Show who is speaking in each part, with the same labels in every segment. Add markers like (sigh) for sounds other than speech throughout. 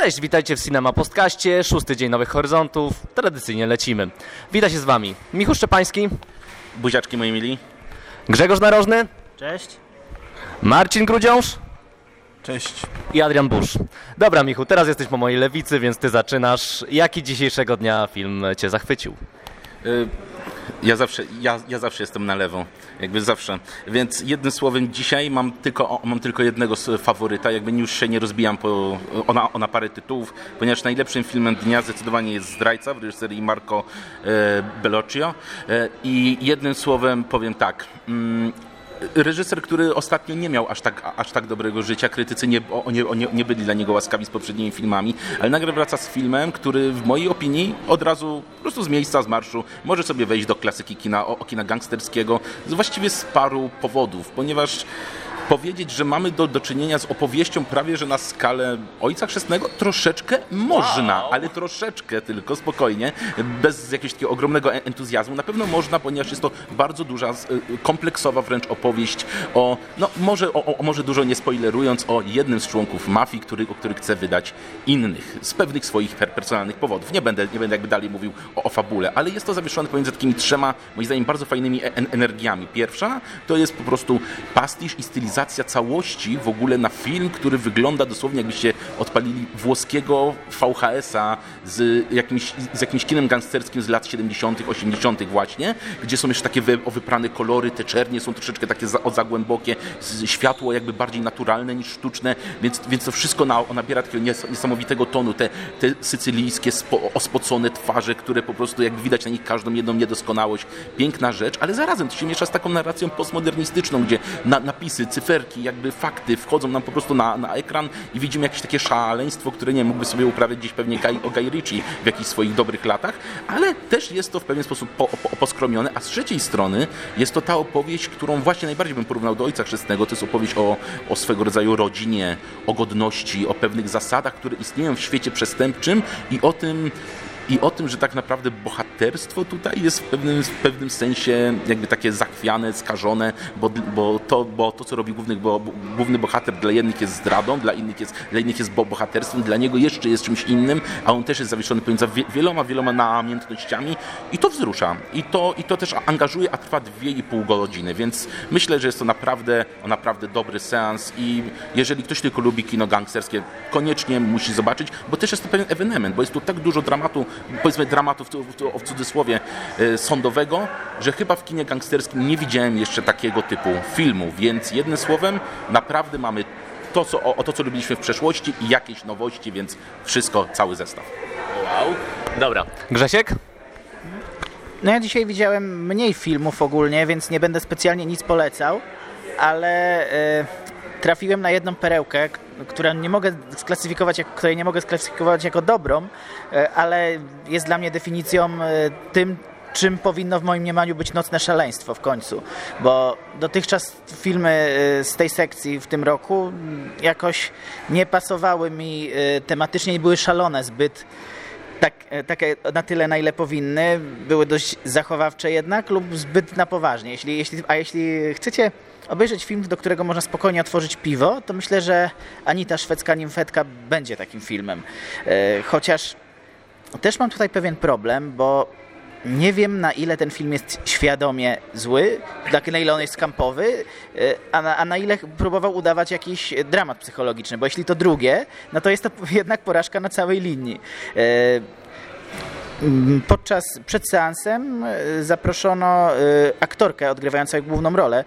Speaker 1: Cześć, witajcie w Cinema Postkaście, szósty dzień Nowych Horyzontów. Tradycyjnie lecimy. Witam się z Wami Michał Szczepański,
Speaker 2: Buziaczki moi mili.
Speaker 1: Grzegorz Narożny,
Speaker 3: Cześć.
Speaker 1: Marcin Grudziąż
Speaker 4: Cześć.
Speaker 1: i Adrian Busz. Dobra Michu, teraz jesteś po mojej lewicy, więc Ty zaczynasz. Jaki dzisiejszego dnia film Cię zachwycił?
Speaker 2: Y, Ja zawsze, ja, ja zawsze jestem na lewo, jakby zawsze. Więc jednym słowem dzisiaj mam tylko, mam tylko jednego faworyta, jakby już się nie rozbijam po, o, na, o na parę tytułów, ponieważ najlepszym filmem dnia zdecydowanie jest Zdrajca w reżyserii Marco e, Bellocchio. E, I jednym słowem powiem tak. Mm, reżyser, który ostatnio nie miał aż tak, aż tak dobrego życia. Krytycy nie, o, nie, o, nie, nie byli dla niego łaskawi z poprzednimi filmami, ale nagle wraca z filmem, który w mojej opinii od razu po prostu z miejsca, z marszu może sobie wejść do klasyki kina, o, o kina gangsterskiego właściwie z paru powodów, ponieważ powiedzieć, że mamy do, do czynienia z opowieścią prawie, że na skalę Ojca Chrzestnego troszeczkę można, ale troszeczkę tylko, spokojnie, bez jakiegoś takiego ogromnego e- entuzjazmu. Na pewno można, ponieważ jest to bardzo duża, y, kompleksowa wręcz opowieść o, no może, o, o, może dużo nie spoilerując, o jednym z członków mafii, który, o który chce wydać innych, z pewnych swoich per, personalnych powodów. Nie będę, nie będę jakby dalej mówił o, o fabule, ale jest to zawieszone pomiędzy takimi trzema, moim zdaniem, bardzo fajnymi e- en- energiami. Pierwsza to jest po prostu pastisz i stylizacja całości w ogóle na film, który wygląda dosłownie jakbyście odpalili włoskiego VHS-a z jakimś, z jakimś kinem gangsterskim z lat 70., 80. właśnie, gdzie są jeszcze takie wy, o wyprane kolory, te czernie są troszeczkę takie za, o za głębokie, światło jakby bardziej naturalne niż sztuczne, więc, więc to wszystko na, nabiera takiego nies- niesamowitego tonu. Te, te sycylijskie, spo, ospocone twarze, które po prostu jakby widać na nich każdą jedną niedoskonałość. Piękna rzecz, ale zarazem to się miesza z taką narracją postmodernistyczną, gdzie na, napisy, cyferki, jakby fakty wchodzą nam po prostu na, na ekran i widzimy jakieś takie szaleństwo, które nie mógłby sobie uprawiać gdzieś pewnie Guy, o Guy Ritchie w jakichś swoich dobrych latach, ale też jest to w pewien sposób po, po, poskromione, a z trzeciej strony jest to ta opowieść, którą właśnie najbardziej bym porównał do Ojca Chrzestnego, to jest opowieść o, o swego rodzaju rodzinie, o godności, o pewnych zasadach, które istnieją w świecie przestępczym i o tym, i o tym, że tak naprawdę bohaterstwo tutaj jest w pewnym, w pewnym sensie jakby takie zachwiane, skażone, bo, bo, to, bo to, co robi główny, bo, główny bohater dla jednych jest zdradą, dla innych jest, dla innych jest bo- bohaterstwem, dla niego jeszcze jest czymś innym, a on też jest zawieszony pomiędzy wie- wieloma, wieloma namiętnościami i to wzrusza. I to, I to też angażuje, a trwa dwie i pół godziny, więc myślę, że jest to naprawdę, naprawdę dobry seans i jeżeli ktoś tylko lubi kino gangsterskie, koniecznie musi zobaczyć, bo też jest to pewien ewenement, bo jest tu tak dużo dramatu, powiedzmy dramatu w, cu- w, cu- w cudzysłowie e, sądowego, że chyba w kinie gangsterskim nie widziałem jeszcze takiego typu filmu, więc jednym słowem naprawdę mamy to, co, o, o to, co lubiliśmy w przeszłości i jakieś nowości, więc wszystko, cały zestaw.
Speaker 1: Wow. Dobra. Grzesiek?
Speaker 3: No ja dzisiaj widziałem mniej filmów ogólnie, więc nie będę specjalnie nic polecał, ale e, trafiłem na jedną perełkę, k- która nie mogę sklasyfikować, której nie mogę sklasyfikować jako dobrą, e, ale jest dla mnie definicją e, tym, czym powinno w moim mniemaniu być nocne szaleństwo w końcu, bo dotychczas filmy e, z tej sekcji w tym roku jakoś nie pasowały mi tematycznie i były szalone zbyt tak, takie na tyle, na ile powinny. Były dość zachowawcze jednak lub zbyt na poważnie. Jeśli, jeśli, a jeśli chcecie obejrzeć film, do którego można spokojnie otworzyć piwo, to myślę, że Anita Szwedzka Nimfetka będzie takim filmem. E, Chociaż też mam tutaj pewien problem, bo nie wiem na ile ten film jest świadomie zły, na ile on jest kampowy, e, a na, a na ile próbował udawać jakiś dramat psychologiczny, bo jeśli to drugie, no to jest to jednak porażka na całej linii. Mm, Podczas, przed seansem e, zaproszono e, aktorkę odgrywającą główną rolę,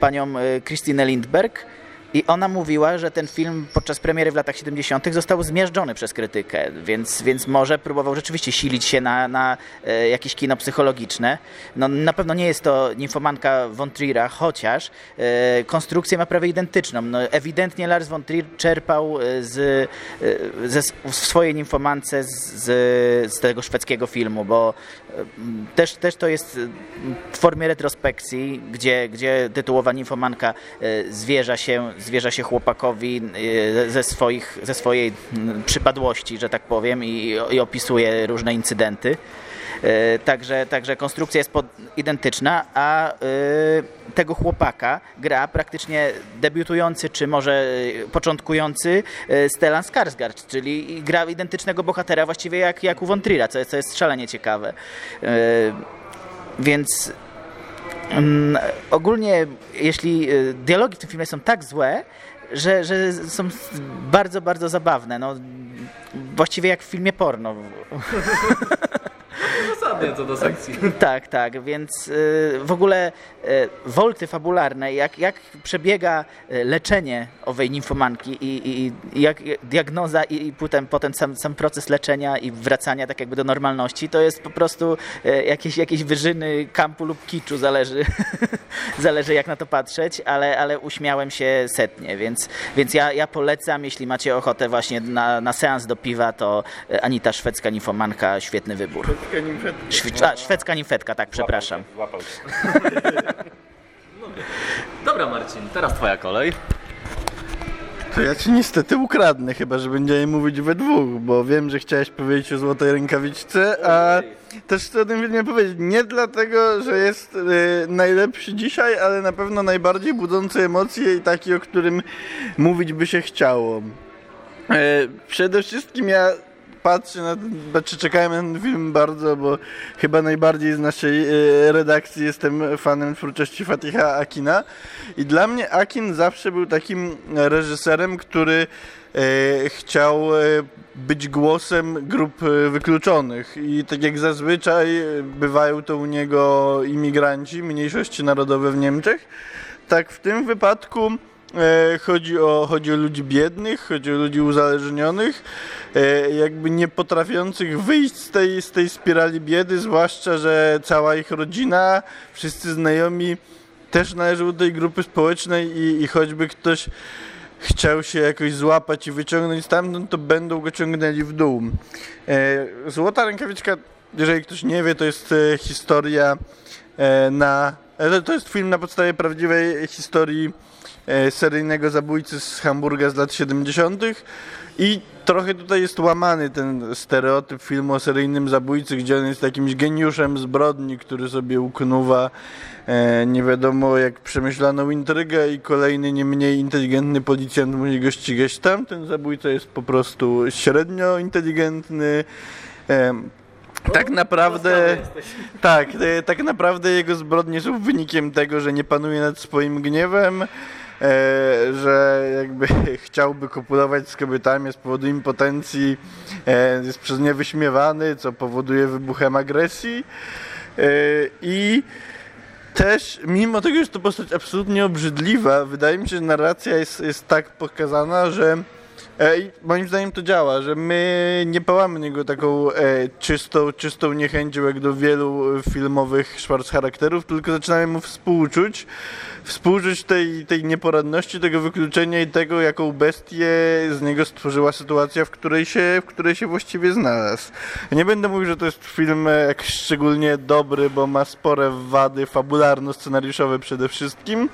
Speaker 3: panią Christine Lindberg. I ona mówiła, że ten film podczas premiery w latach 70. został zmiażdżony przez krytykę, więc, więc może próbował rzeczywiście silić się na, na e, jakieś kino psychologiczne. No, na pewno nie jest to nimfomanka von Trier'a, chociaż e, konstrukcję ma prawie identyczną. No, ewidentnie Lars von Trier czerpał e, z, e, ze, w swojej nimfomance z, z, tego szwedzkiego filmu, bo też, też to jest e, w formie retrospekcji, gdzie, gdzie tytułowa nimfomanka e, zwierza się zwierza się chłopakowi y, ze, swoich, ze swojej mm, przypadłości, że tak powiem, i, i opisuje różne incydenty. Y, Także, także konstrukcja jest pod, identyczna, a y, tego chłopaka gra praktycznie debiutujący, czy może y, początkujący Stellan Skarsgård, czyli gra identycznego bohatera właściwie jak, jak u co jest, co jest szalenie ciekawe. Więc Mm, ogólnie, jeśli dialogi w tym filmie są tak złe, że, że są bardzo, bardzo zabawne. No, właściwie jak w filmie porno. (laughs)
Speaker 1: Zasadnie co do sekcji. (laughs)
Speaker 3: Tak, tak, więc y, w ogóle y, wolty fabularne, jak, jak przebiega y, leczenie owej nimfomanki i, i, i jak diagnoza i, i potem, potem sam, sam proces leczenia i wracania tak jakby do normalności, to jest po prostu y, jakieś, jakieś wyżyny kampu lub kiczu, zależy, (laughs) zależy jak na to patrzeć, ale, ale uśmiałem się setnie, więc, więc ja, ja polecam, jeśli macie ochotę właśnie na, na seans do piwa, to y, Anita Szwedzka Nimfomanka, świetny wybór. A, szwedzka nimfetka, tak, przepraszam.
Speaker 2: Złapał. (laughs)
Speaker 1: Dobra Marcin, teraz twoja kolej.
Speaker 4: To ja ci niestety ukradnę, chyba że będziemy mówić we dwóch, bo wiem, że chciałeś powiedzieć o złotej rękawiczce, a też chcę o tym filmie powiedzieć. Nie dlatego, że jest e, najlepszy dzisiaj, ale na pewno najbardziej budzący emocje i taki, o którym mówić by się chciało. E, przede wszystkim ja patrzę na ten, znaczy czekałem na ten film bardzo, bo chyba najbardziej z naszej e, redakcji jestem fanem twórczości Fatiha Akina. I dla mnie Akin zawsze był takim reżyserem, który e, chciał e, być głosem grup wykluczonych. I tak jak zazwyczaj bywają to u niego imigranci, mniejszości narodowe w Niemczech, tak w tym wypadku chodzi, o, chodzi o ludzi biednych, chodzi o ludzi uzależnionych, e, jakby nie potrafiących wyjść z tej, z tej spirali biedy, zwłaszcza, że cała ich rodzina, wszyscy znajomi też należą do tej grupy społecznej i, i choćby ktoś chciał się jakoś złapać i wyciągnąć stamtąd, to będą go ciągnęli w dół. E, Złota rękawiczka, jeżeli ktoś nie wie, to jest e, historia e, na... e, To jest film na podstawie prawdziwej historii e, seryjnego zabójcy z Hamburga z lat 70. I trochę tutaj jest łamany ten stereotyp filmu o seryjnym zabójcy, gdzie on jest jakimś geniuszem zbrodni, który sobie uknuwa e, nie wiadomo jak przemyślaną intrygę i kolejny nie mniej inteligentny policjant musi go ścigać tam. Ten zabójca jest po prostu średnio inteligentny. E, tak naprawdę, (laughs) tak, e, tak naprawdę jego zbrodnie są wynikiem tego, że nie panuje nad swoim gniewem, e, że jakby (laughs) chciałby kopulować z kobietami z powodu impotencji, e, jest przez nie wyśmiewany, co powoduje wybuchem agresji. E, i też, mimo tego, że to postać absolutnie obrzydliwa, wydaje mi się, że narracja jest, jest tak pokazana, że e, moim zdaniem to działa, że my nie pałamy niego taką e, czystą, czystą niechęcią jak do wielu filmowych Schwarz charakterów, tylko zaczynamy mu współczuć, współczuć tej, tej nieporadności, tego wykluczenia i tego, jaką bestię z niego stworzyła sytuacja, w której się, w której się właściwie znalazł. Nie będę mówił, że to jest film e, jakiś szczególnie dobry, bo ma spore wady fabularno-scenariuszowe przede wszystkim,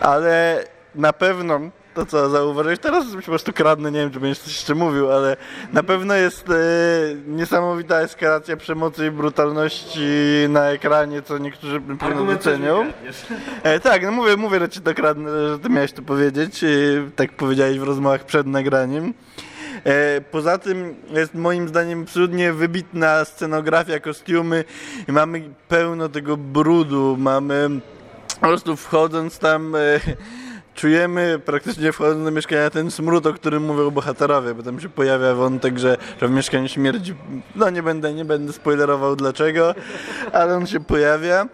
Speaker 4: ale na pewno to co zauważyłeś, teraz po prostu kradnę, nie wiem czy będziesz coś jeszcze mówił, ale na pewno jest e, niesamowita eskalacja przemocy i brutalności na ekranie, co niektórzy pewno docenią. E, tak, no mówię, mówię, że ci to kradnę, że ty miałeś to powiedzieć, e, tak powiedziałeś w rozmowach przed nagraniem. E, Poza tym jest moim zdaniem absolutnie wybitna scenografia, kostiumy i mamy pełno tego brudu, mamy po prostu wchodząc tam e, czujemy praktycznie wchodząc do mieszkania ten smród, o którym mówią bohaterowie, bo tam się pojawia wątek, że, że w mieszkaniu śmierdzi, no nie będę, nie będę spoilerował dlaczego, ale on się pojawia.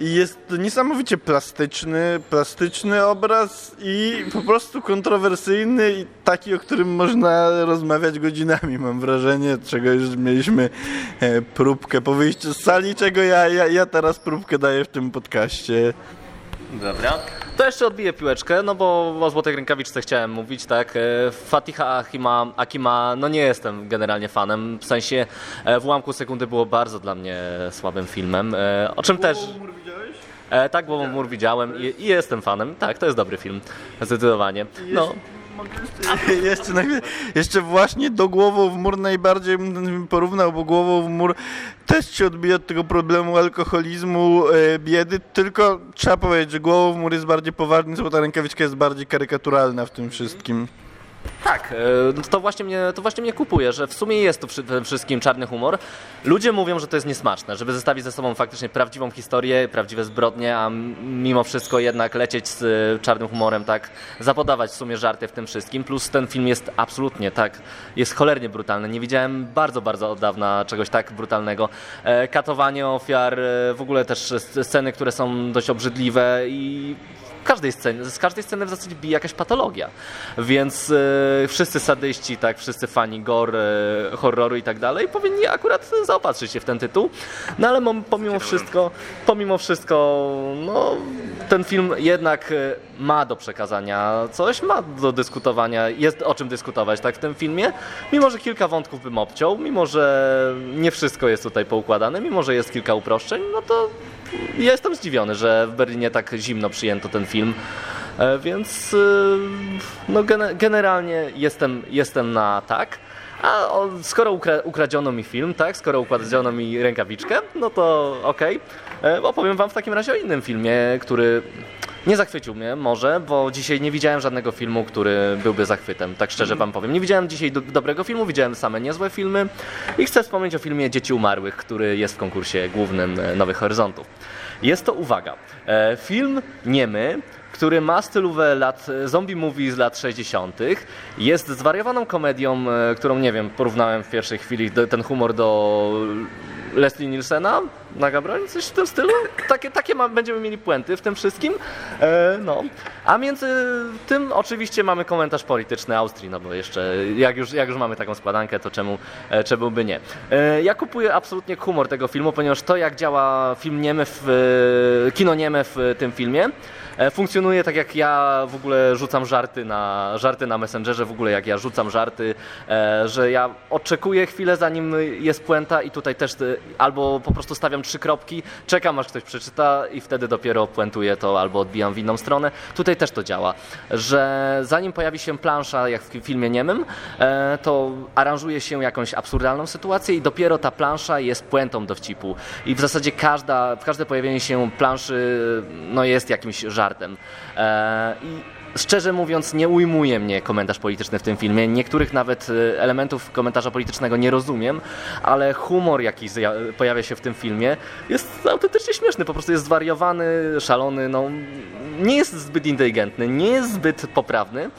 Speaker 4: I jest to niesamowicie plastyczny, plastyczny obraz i po prostu kontrowersyjny i taki, o którym można rozmawiać godzinami, mam wrażenie, czego już mieliśmy e, próbkę po wyjściu z sali, czego ja, ja, ja teraz próbkę daję w tym podcaście.
Speaker 1: Dobra. To jeszcze odbiję piłeczkę, no bo o Złotej Rękawiczce chciałem mówić, tak. E, Fatiha Akima, Akima, no nie jestem generalnie fanem, w sensie e, w ułamku sekundy było bardzo dla mnie słabym filmem, e, o czym też... E, tak, bo mur widziałem i, i jestem fanem. Tak, to jest dobry film. Zdecydowanie. No. (laughs)
Speaker 4: jeszcze, jeszcze właśnie do głową w mur najbardziej porównał, bo głową w mur też się odbija od tego problemu alkoholizmu, e, biedy, tylko trzeba powiedzieć, że głową w mur jest bardziej poważny, złota rękawiczka jest bardziej karykaturalna w tym wszystkim.
Speaker 1: Tak, e, to właśnie, mnie, to właśnie mnie kupuje, że w sumie jest tu wszystkim czarny humor. Ludzie mówią, że to jest niesmaczne, żeby zestawić ze sobą faktycznie prawdziwą historię, prawdziwe zbrodnie, a mimo wszystko jednak lecieć z e, czarnym humorem, tak, zapodawać w sumie żarty w tym wszystkim. Plus ten film jest absolutnie, tak, jest cholernie brutalny. Nie widziałem bardzo, bardzo od dawna czegoś tak brutalnego. E, Katowanie ofiar, w ogóle też sc- sceny, które są dość obrzydliwe i każdej scenie, z każdej sceny w zasadzie bije jakaś patologia. Więc e, wszyscy sadyści, tak, wszyscy fani gore, e, horroru i tak dalej powinni akurat zaopatrzyć się w ten tytuł. No ale pomimo wszystko, pomimo wszystko, no ten film jednak e, ma do przekazania coś, ma do dyskutowania, jest o czym dyskutować, tak, w tym filmie. Mimo, że kilka wątków bym obciął, mimo, że nie wszystko jest tutaj poukładane, mimo, że jest kilka uproszczeń, no to jestem zdziwiony, że w Berlinie tak zimno przyjęto ten film. E, Więc y, no, gene- generalnie jestem, jestem na tak. A skoro ukra ukradziono mi film, tak, skoro ukradziono mi rękawiczkę, no to okej. E, Opowiem wam w takim razie o innym filmie, który nie zachwycił mnie może, bo dzisiaj nie widziałem żadnego filmu, który byłby zachwytem, tak szczerze wam powiem. Nie widziałem dzisiaj do dobrego filmu, widziałem same niezłe filmy i chcę wspomnieć o filmie Dzieci Umarłych, który jest w konkursie głównym e, Nowych Horyzontów. Jest to, uwaga, e, film niemy, który ma stylówę lat, zombie movie z lat 60. Jest zwariowaną komedią, e, którą nie wiem, porównałem w pierwszej chwili ten humor do Leslie Nielsena na Gabroń, coś w tym stylu. Takie, takie ma, będziemy mieli puenty w tym wszystkim. E, no. A między tym oczywiście mamy komentarz polityczny Austrii, no bo jeszcze jak już, jak już mamy taką składankę, to czemu, e, czemu by nie. E, ja kupuję absolutnie humor tego filmu, ponieważ to jak działa film niemy w, e, kino nieme w tym filmie, funkcjonuje tak jak ja w ogóle rzucam żarty na, żarty na Messengerze, w ogóle jak ja rzucam żarty, e, że ja oczekuję chwilę zanim jest puenta i tutaj też e, albo po prostu stawiam trzy kropki, czekam aż ktoś przeczyta i wtedy dopiero puentuję to albo odbijam w inną stronę. Tutaj też to działa, że zanim pojawi się plansza jak w filmie niemym, e, to aranżuje się jakąś absurdalną sytuację i dopiero ta plansza jest puentą dowcipu. I w zasadzie każda, każde pojawienie się planszy no, jest jakimś żartem. E, I Szczerze mówiąc, nie ujmuje mnie komentarz polityczny w tym filmie. Niektórych nawet e, elementów komentarza politycznego nie rozumiem, ale humor, jaki pojawia się w tym filmie, jest autentycznie śmieszny. Po prostu jest zwariowany, szalony, no, nie jest zbyt inteligentny, nie jest zbyt poprawny.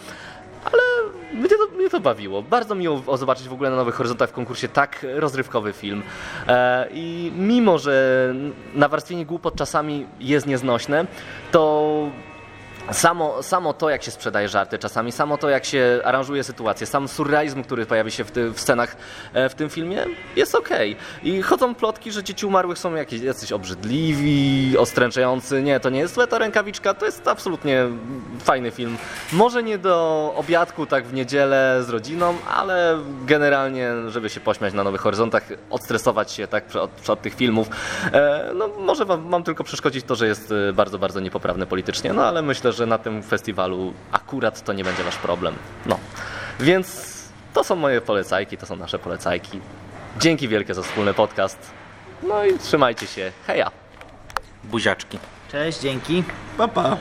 Speaker 1: Mnie to, bawiło. Bardzo miło zobaczyć w ogóle na Nowych Horyzontach w konkursie tak rozrywkowy film. E, I mimo, że nawarstwienie głupot czasami jest nieznośne, to Samo, samo to, jak się sprzedaje żarty czasami, samo to, jak się aranżuje sytuację, sam surrealizm, który pojawi się w, ty, w scenach e, w tym filmie, jest okej. I chodzą plotki, że dzieci umarłych są jakieś, jacyś obrzydliwi, ostręczający. Nie, to nie jest złe, to rękawiczka, to jest absolutnie fajny film. Może nie do obiadku, tak w niedzielę z rodziną, ale generalnie, żeby się pośmiać na Nowych Horyzontach, odstresować się tak od, od tych filmów. E, no może wam, mam tylko przeszkodzić to, że jest e, bardzo, bardzo niepoprawny politycznie, no ale myślę, że na tym festiwalu akurat to nie będzie wasz problem. No, więc to są moje polecajki, to są nasze polecajki. Dzięki wielkie za wspólny podcast. No i trzymajcie się. Heja!
Speaker 2: Buziaczki.
Speaker 3: Cześć, dzięki.
Speaker 4: Pa, pa.